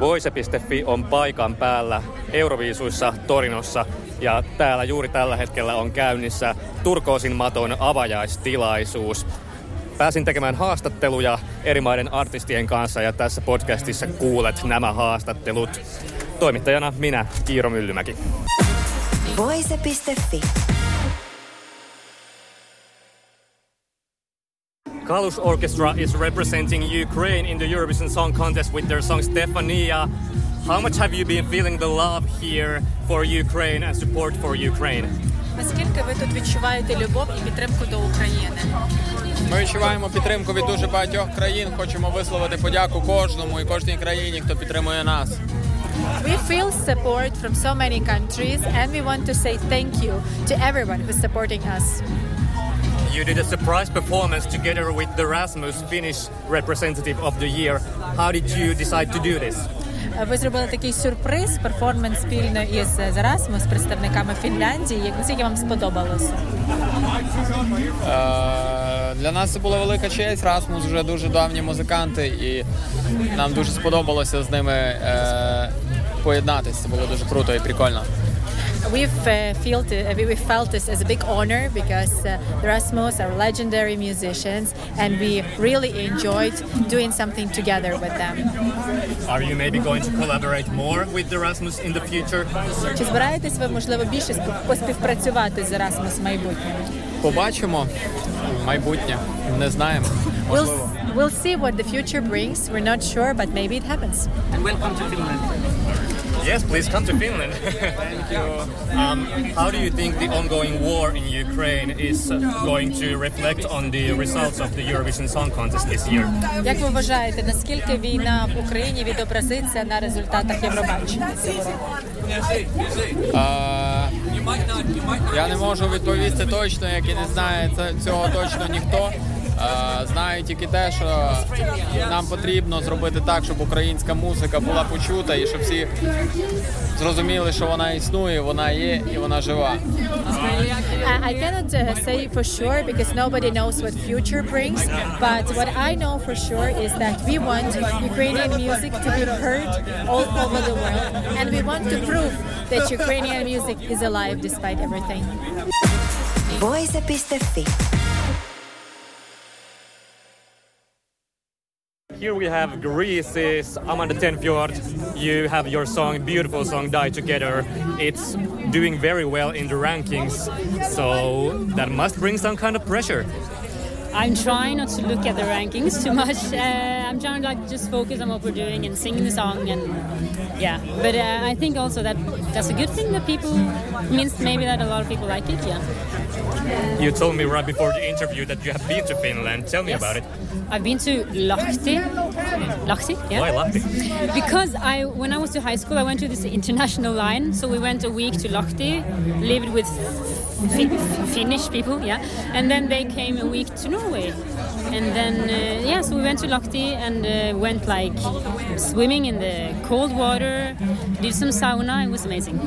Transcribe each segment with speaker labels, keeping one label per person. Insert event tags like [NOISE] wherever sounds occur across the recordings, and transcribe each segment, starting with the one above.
Speaker 1: Voise.fi on paikan päällä Euroviisuissa Torinossa ja täällä juuri tällä hetkellä on käynnissä Turkoosin maton avajaistilaisuus. Pääsin tekemään haastatteluja eri maiden artistien kanssa ja tässä podcastissa kuulet nämä haastattelut. Toimittajana minä, Kiiro Myllymäki.
Speaker 2: Voise.fi.
Speaker 1: Kalush Orchestra is representing Ukraine in the Eurovision Song Contest with their song Stefania. How much have you been feeling the love here for Ukraine and support for Ukraine?
Speaker 3: Наскільки ви тут відчуваєте любов і підтримку до України?
Speaker 4: Ми відчуваємо підтримку від дуже багатьох країн. Хочемо висловити подяку кожному і кожній країні, хто підтримує нас.
Speaker 3: We feel support from so many countries and we want to say thank you to everyone who's supporting us.
Speaker 1: You did a surprise performance together with the Rasmus Finnish representative of the year. How did you decide to do this?
Speaker 3: Ви зробили такий сюрприз, перформанс спільно із Erasmus, з представниками Фінляндії. Як наскільки вам сподобалося?
Speaker 4: Е, Для нас це була велика честь. Расмус вже дуже давні музиканти, і нам дуже сподобалося з ними е, поєднатися. Це було дуже круто і прикольно.
Speaker 3: We've uh, felt it, we felt this as a big honor because uh, the Rasmus are legendary musicians and we really enjoyed doing something together with them.
Speaker 1: Are you maybe going to collaborate more with the Rasmus in the future?
Speaker 3: Чи збираєтесь ви можливо більше спів- поспівпрацювати з Erasmus в майбутньому?
Speaker 4: Побачимо майбутнє. Не знаємо.
Speaker 3: We'll,
Speaker 4: Можливо.
Speaker 3: we'll see what the future brings. We're not sure, but maybe it happens.
Speaker 1: Welcome to Finland. Yes, please come to Finland. Thank you. Um, how do you think the ongoing war in Ukraine is uh, going to reflect on the results of the Eurovision Song Contest this year?
Speaker 3: Як ви вважаєте, наскільки війна в Україні відобразиться на результатах Євробачення цього року?
Speaker 4: Е, Я не можу відповісти точно, як і не знає цього точно ніхто. Е, Знаю тільки те, що нам потрібно зробити так, щоб українська музика була почута і щоб всі зрозуміли, що вона існує, вона є і вона жива.
Speaker 3: I cannot uh, say for sure because nobody knows what future brings. But what I know for sure is that we want Ukrainian music to be heard all over the world, and we want to prove that Ukrainian music is alive despite everything.
Speaker 2: Voise.fi.
Speaker 1: Here we have Greece's Amanda Tenfjord. You have your song, beautiful song, Die Together. It's doing very well in the rankings, so that must bring some kind of pressure.
Speaker 5: I'm trying not to look at the rankings too much. [LAUGHS] Uh, I'm trying to like just focus on what we're doing and singing the song and yeah. But uh, I think also that that's a good thing that people means maybe that a lot of people like it. Yeah.
Speaker 1: You told me right before the interview that you have been to Finland. Tell me
Speaker 5: Yes.
Speaker 1: about it.
Speaker 5: I've been to Lahti. Lahti, yeah.
Speaker 1: Why Lahti?
Speaker 5: Because I, when I was to high school, I went to this international line. So we went a week to Lahti, lived with Fi- Finnish people, yeah, and then they came a week to Norway, and then uh, yeah, so we went to Lahti and uh, went like swimming in the cold water, did some sauna. It was amazing.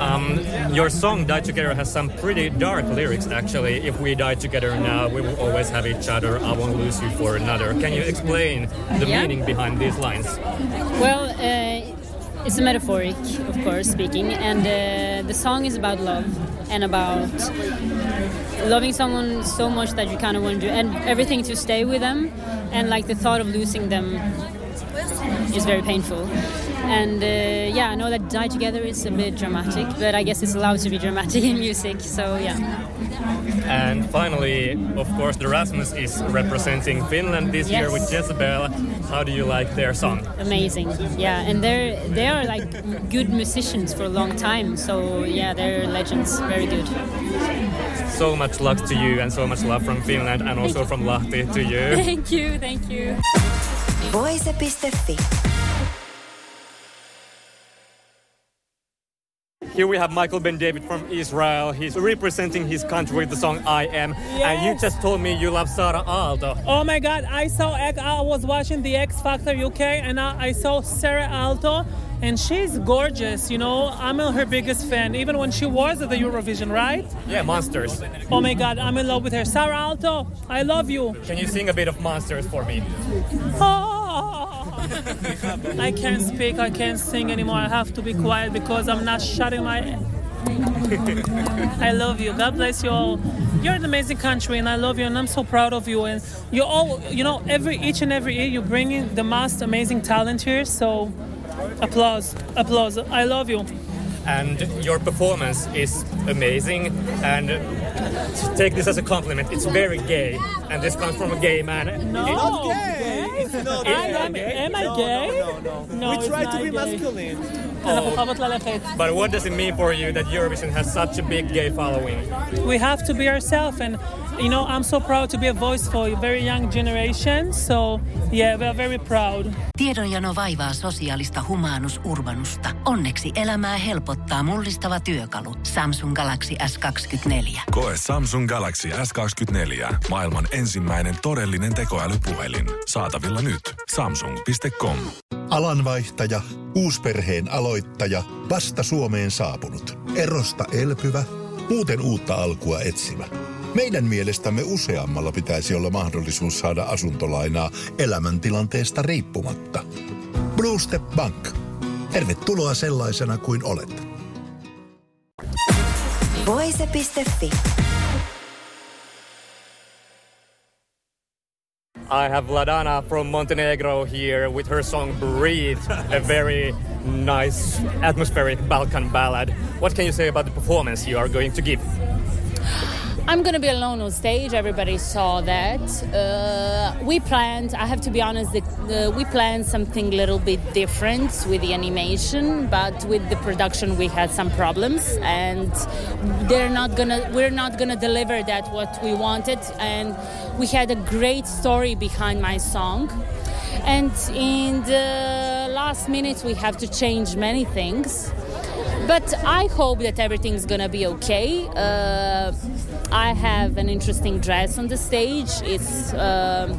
Speaker 1: Um, your song Die Together has some pretty dark lyrics actually. If we die together now, we will always have each other. I won't lose you for another. Can you explain the
Speaker 5: Yeah.
Speaker 1: meaning behind these lines?
Speaker 5: Well, uh, it's a metaphoric, of course, speaking, and uh, the song is about love and about loving someone so much that you kind of want to do and everything to stay with them, and like the thought of losing them is very painful. And uh, yeah, I know that Die Together is a bit dramatic, but I guess it's allowed to be dramatic in music, so yeah.
Speaker 1: And finally, of course, the Rasmus is representing Finland this year with Jezebel. How do you like their song?
Speaker 5: amazing yeah and they're they are like good musicians for a long time so yeah they're legends very good
Speaker 1: So much luck to you and so much love from Finland and also from Lahti to you. [LAUGHS]
Speaker 5: thank you thank you
Speaker 2: Voice.fi.
Speaker 1: here we have Michael Ben David from Israel. He's representing his country with the song I Am. And you just told me you love Saara Aalto.
Speaker 6: Oh my God! I saw. I was watching the X Factor UK, and I, I saw Saara Aalto, and she's gorgeous. You know, I'm her biggest fan. Even when she was at the Eurovision, right?
Speaker 1: Yeah, Monsters.
Speaker 6: Oh my God! I'm in love with her. Saara Aalto, I love you.
Speaker 1: Can you sing a bit of Monsters for me?
Speaker 6: Oh. I can't speak. I can't sing anymore. I have to be quiet because I'm not shutting my. I love you. God bless you all. You're an amazing country, and I love you, and I'm so proud of you. And you all, you know, every each and every year you bring in the most amazing talent here. So, applause, applause. I love you.
Speaker 1: And your performance is amazing. And take this as a compliment. It's very gay. And this comes from a gay man.
Speaker 6: No, I am, am I gay?
Speaker 7: No, no, no. we try to be masculine.
Speaker 6: Oh.
Speaker 1: But what does it mean for you that Eurovision has such a big gay following?
Speaker 6: We have to be ourselves and you know i'm so proud to be a voice for a very young generation so yeah we are very proud
Speaker 8: Tiedonjano vaivaa sosiaalista humanus urbanusta. Onneksi elämää helpottaa mullistava työkalu. Samsung Galaxy S24.
Speaker 9: Koe Samsung Galaxy S24. Maailman ensimmäinen todellinen tekoälypuhelin. Saatavilla nyt. Samsung.com.
Speaker 10: Alanvaihtaja, uusperheen aloittaja, vasta Suomeen saapunut, erosta elpyvä, muuten uutta alkua etsimä. Meidän mielestämme useammalla pitäisi olla mahdollisuus saada asuntolainaa elämäntilanteesta riippumatta. Blue Step Bank. Tervetuloa sellaisena kuin olet.
Speaker 2: Voise.fi.
Speaker 1: I have Vladana from Montenegro here with her song Breathe, a very nice atmospheric Balkan ballad. What can you say about the performance you are going to give?
Speaker 11: I'm gonna be alone on stage. Everybody saw that. Uh, we planned. I have to be honest. The, we planned something a little bit different with the animation, but with the production we had some problems, and they're not gonna. We're not gonna deliver that what we wanted, and we had a great story behind my song. And in the last minutes, we have to change many things. But I hope that everything's gonna be okay. Uh, I have an interesting dress on the stage. It's um,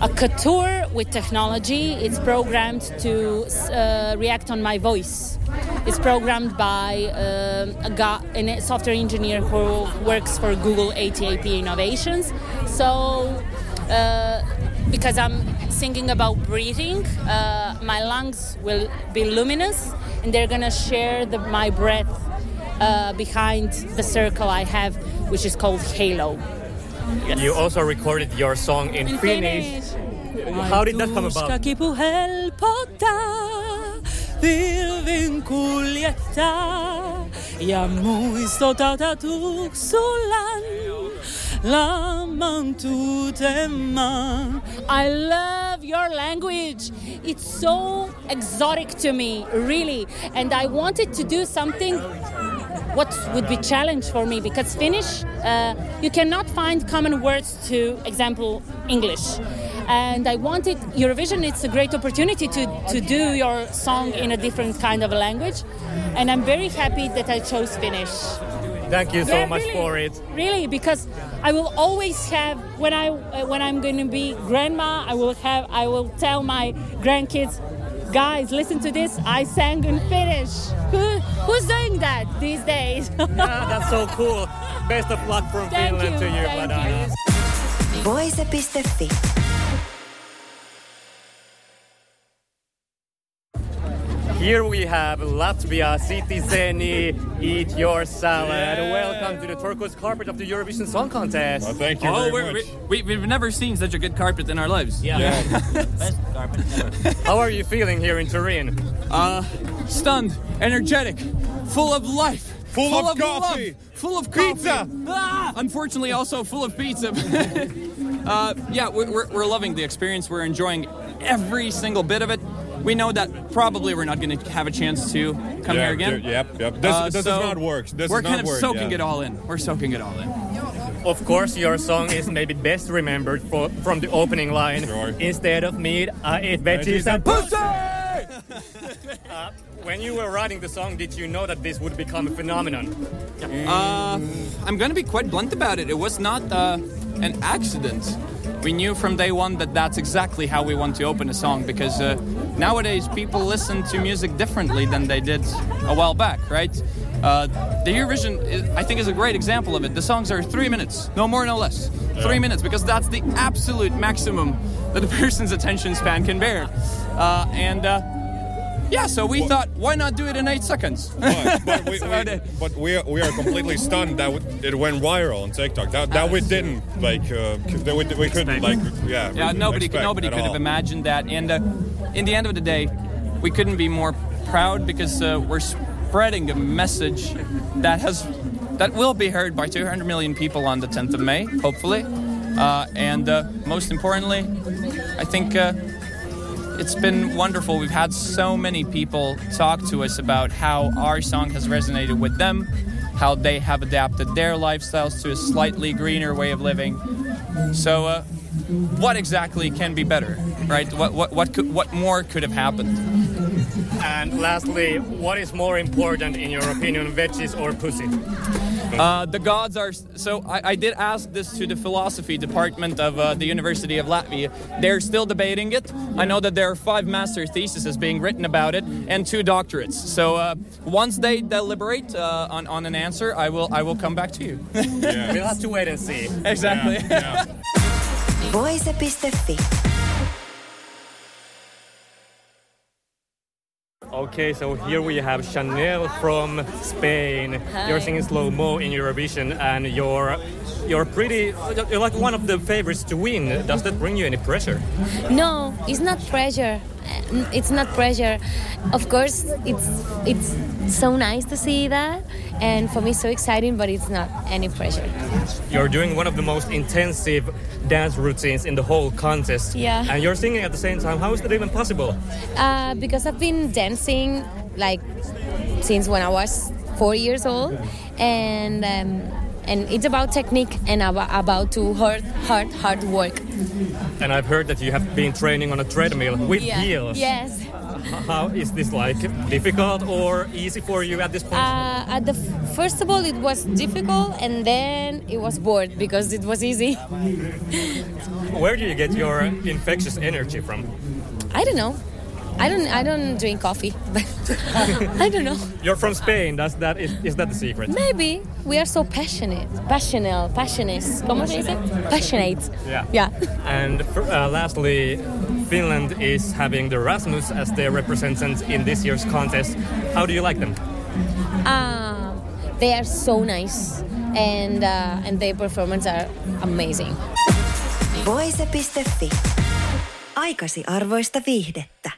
Speaker 11: a couture with technology. It's programmed to uh, react on my voice. It's programmed by um, a, a software engineer who works for Google ATAP Innovations. So, uh, because I'm singing about breathing, uh, my lungs will be luminous and they're gonna share the, my breath uh, behind the circle I have, which is called halo.
Speaker 1: You also recorded your song in, Finnish. How did that come about?
Speaker 6: kipu helpottaa, pilvin kuljettaa ja muistutata tuksulan lamantutemaan.
Speaker 11: I love your language. It's so exotic to me, really. And I wanted to do something what would be challenge for me because Finnish, uh, you cannot find common words to example English. And I wanted Eurovision. It's a great opportunity to, to do your song in a different kind of a language, and I'm very happy that I chose Finnish.
Speaker 1: Thank you so
Speaker 11: Yeah,
Speaker 1: much
Speaker 11: really,
Speaker 1: for it.
Speaker 11: Really, because I will always have when I uh, when I'm going to be grandma, I will have I will tell my grandkids, guys, listen to this. I sang in Finnish. Who who's doing that these days? [LAUGHS]
Speaker 1: Yeah, that's so cool. Best of luck from
Speaker 11: Thank
Speaker 1: Finland
Speaker 11: you,
Speaker 1: to you,
Speaker 11: thank
Speaker 1: Vladana.
Speaker 11: you.
Speaker 2: Voice.fi.
Speaker 1: Here we have Latvia Citi Zēni Eat Your Salad. Welcome to the turquoise carpet of the Eurovision Song Contest.
Speaker 12: Well, thank you
Speaker 13: Oh,
Speaker 12: very
Speaker 13: we're,
Speaker 12: much.
Speaker 13: we, we, we've never seen such a good carpet in our lives.
Speaker 1: Yeah. [LAUGHS] Best carpet. How are you feeling here in Turin?
Speaker 13: Uh, stunned, energetic, full of life,
Speaker 12: Full of coffee.
Speaker 13: love, full of coffee.
Speaker 12: Pizza.
Speaker 13: Ah, unfortunately, also full of pizza. [LAUGHS] uh, yeah, we're, we're, we're loving the experience. We're enjoying every single bit of it. We know that probably we're not going to have a chance to come
Speaker 12: Yeah,
Speaker 13: here again.
Speaker 12: yeah, Yep, yep. This,
Speaker 13: Uh,
Speaker 12: this
Speaker 13: so
Speaker 12: does not work. This
Speaker 13: we're kind
Speaker 12: not
Speaker 13: of
Speaker 12: work,
Speaker 13: soaking
Speaker 12: yeah.
Speaker 13: it all in. We're soaking it all in.
Speaker 1: Of course, your song is maybe best remembered for, from the opening line.
Speaker 12: Sure.
Speaker 1: Instead of meat, I eat veggies
Speaker 12: Veggies
Speaker 1: and
Speaker 12: and
Speaker 1: pussy! Uh, when you were writing the song, did you know that this would become a phenomenon?
Speaker 13: Uh, I'm going to be quite blunt about it. It was not uh, an accident. We knew from day one that that's exactly how we want to open a song because uh, nowadays people listen to music differently than they did a while back, right? Uh, the Eurovision, is, I think, is a great example of it. The songs are three minutes, no more, no less. Three minutes, because that's the absolute maximum that a [LAUGHS] person's attention span can bear. Uh, and uh, yeah, so we thought, why not do it in eight seconds?
Speaker 12: But, but [LAUGHS] we, we, but we are, we are completely stunned that it went viral on TikTok. That, that we didn't like. Uh, that we, we couldn't like. Yeah.
Speaker 13: Yeah, nobody
Speaker 12: expect
Speaker 13: nobody could have imagined that. And uh, in the end of the day, we couldn't be more proud because uh, we're spreading a message that has that will be heard by 200 million people on the 10th of May, hopefully. Uh, and uh, most importantly, I think. It's been wonderful. We've had so many people talk to us about how our song has resonated with them, how they have adapted their lifestyles to a slightly greener way of living. So, uh, what exactly can be better, right? What what what could, what more could have happened?
Speaker 1: And lastly, what is more important in your opinion, veggies or pussy?
Speaker 13: Uh, the gods are. So I, I did ask this to the philosophy department of uh, the University of Latvia. They're still debating it. I know that there are five master theses being written about it and two doctorates. So uh, once they deliberate uh, on, on an answer, I will I will come back to you.
Speaker 1: We'll have to wait and see.
Speaker 13: exactly. [LAUGHS]
Speaker 2: Voice.fi.
Speaker 1: Okay, so here we have Chanel from Spain. You're singing SloMo in Eurovision, and you're you're pretty. You're like one of the favorites to win. Does that bring you any pressure?
Speaker 14: No, it's not pressure. It's not pressure. Of course, it's it's so nice to see that, and for me, so exciting. But it's not any pressure.
Speaker 1: You're doing one of the most intensive dance routines in the whole contest.
Speaker 14: Yeah.
Speaker 1: And you're singing at the same time. How is that even possible?
Speaker 14: Uh, because I've been dancing like since when I was four years old, and um, and it's about technique and about, about to hard hard hard work.
Speaker 1: And I've heard that you have been training on a treadmill with
Speaker 14: Yeah.
Speaker 1: heels.
Speaker 14: Yes.
Speaker 1: How is this like difficult or easy for you at this point?
Speaker 14: Uh, at the f- first of all, it was difficult, and then it was bored because it was easy. [LAUGHS]
Speaker 1: Where do you get your infectious energy from?
Speaker 14: I don't know. I don't. I don't drink coffee, [LAUGHS] but I don't know.
Speaker 1: You're from Spain. Does that is, is that the secret?
Speaker 14: Maybe we are so passionate, passionate, passionate. ¿Cómo se dice? Passionate.
Speaker 1: Yeah.
Speaker 14: Yeah.
Speaker 1: And for, uh, lastly, Finland is having the Rasmus as their representatives in this year's contest. How do you like them?
Speaker 14: Um, they are so nice, and uh, and their performance are amazing.
Speaker 2: Voise.fi. Aikasi arvoista viihdettä.